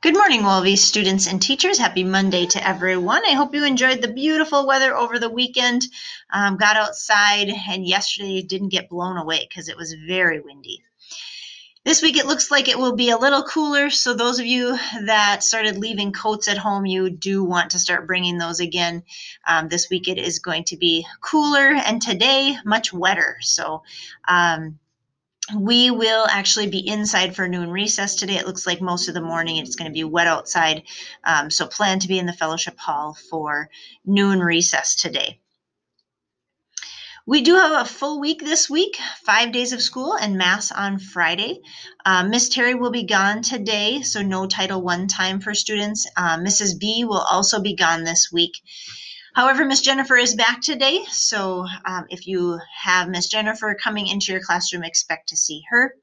Good morning, Wolvie students and teachers. Happy Monday to everyone. I hope you enjoyed the beautiful weather over the weekend. Um, got outside, and yesterday didn't get blown away because it was very windy. This week it looks like it will be a little cooler, so those of you that started leaving coats at home, you do want to start bringing those again. Um, this week it is going to be cooler, and today much wetter. So, um, we will actually be inside for noon recess today. It looks like most of the morning it's going to be wet outside. Um, so plan to be in the fellowship hall for noon recess today. We do have a full week this week, five days of school and mass on Friday. Uh, Miss Terry will be gone today, so no Title One time for students. Uh, Mrs. B will also be gone this week. However, Miss Jennifer is back today, so um, if you have Miss Jennifer coming into your classroom, expect to see her.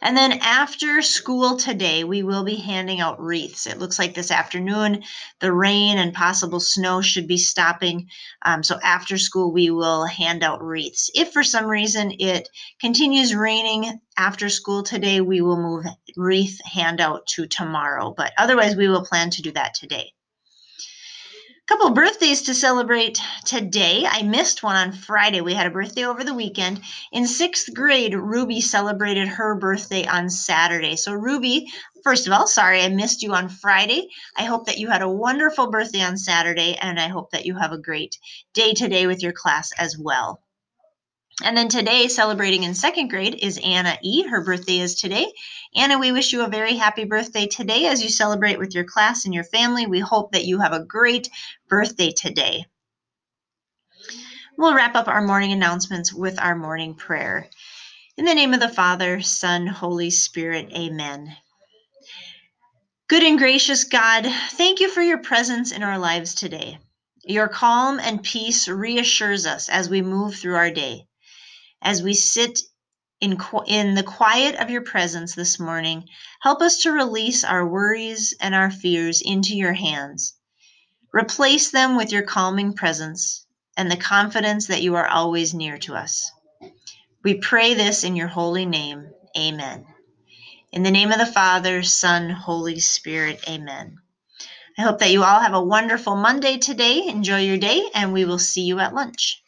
And then after school today, we will be handing out wreaths. It looks like this afternoon the rain and possible snow should be stopping. Um, so after school, we will hand out wreaths. If for some reason it continues raining after school today, we will move wreath handout to tomorrow. But otherwise, we will plan to do that today couple birthdays to celebrate today. I missed one on Friday. We had a birthday over the weekend. In sixth grade, Ruby celebrated her birthday on Saturday. So, Ruby, first of all, sorry I missed you on Friday. I hope that you had a wonderful birthday on Saturday, and I hope that you have a great day today with your class as well. And then today, celebrating in second grade, is Anna E. Her birthday is today. Anna, we wish you a very happy birthday today as you celebrate with your class and your family. We hope that you have a great birthday today. We'll wrap up our morning announcements with our morning prayer. In the name of the Father, Son, Holy Spirit, amen. Good and gracious God, thank you for your presence in our lives today. Your calm and peace reassures us as we move through our day as we sit in, in the quiet of your presence this morning, help us to release our worries and our fears into your hands. Replace them with your calming presence and the confidence that you are always near to us. We pray this in your holy name. Amen. In the name of the Father, Son, Holy Spirit, amen. I hope that you all have a wonderful Monday today. Enjoy your day, and we will see you at lunch.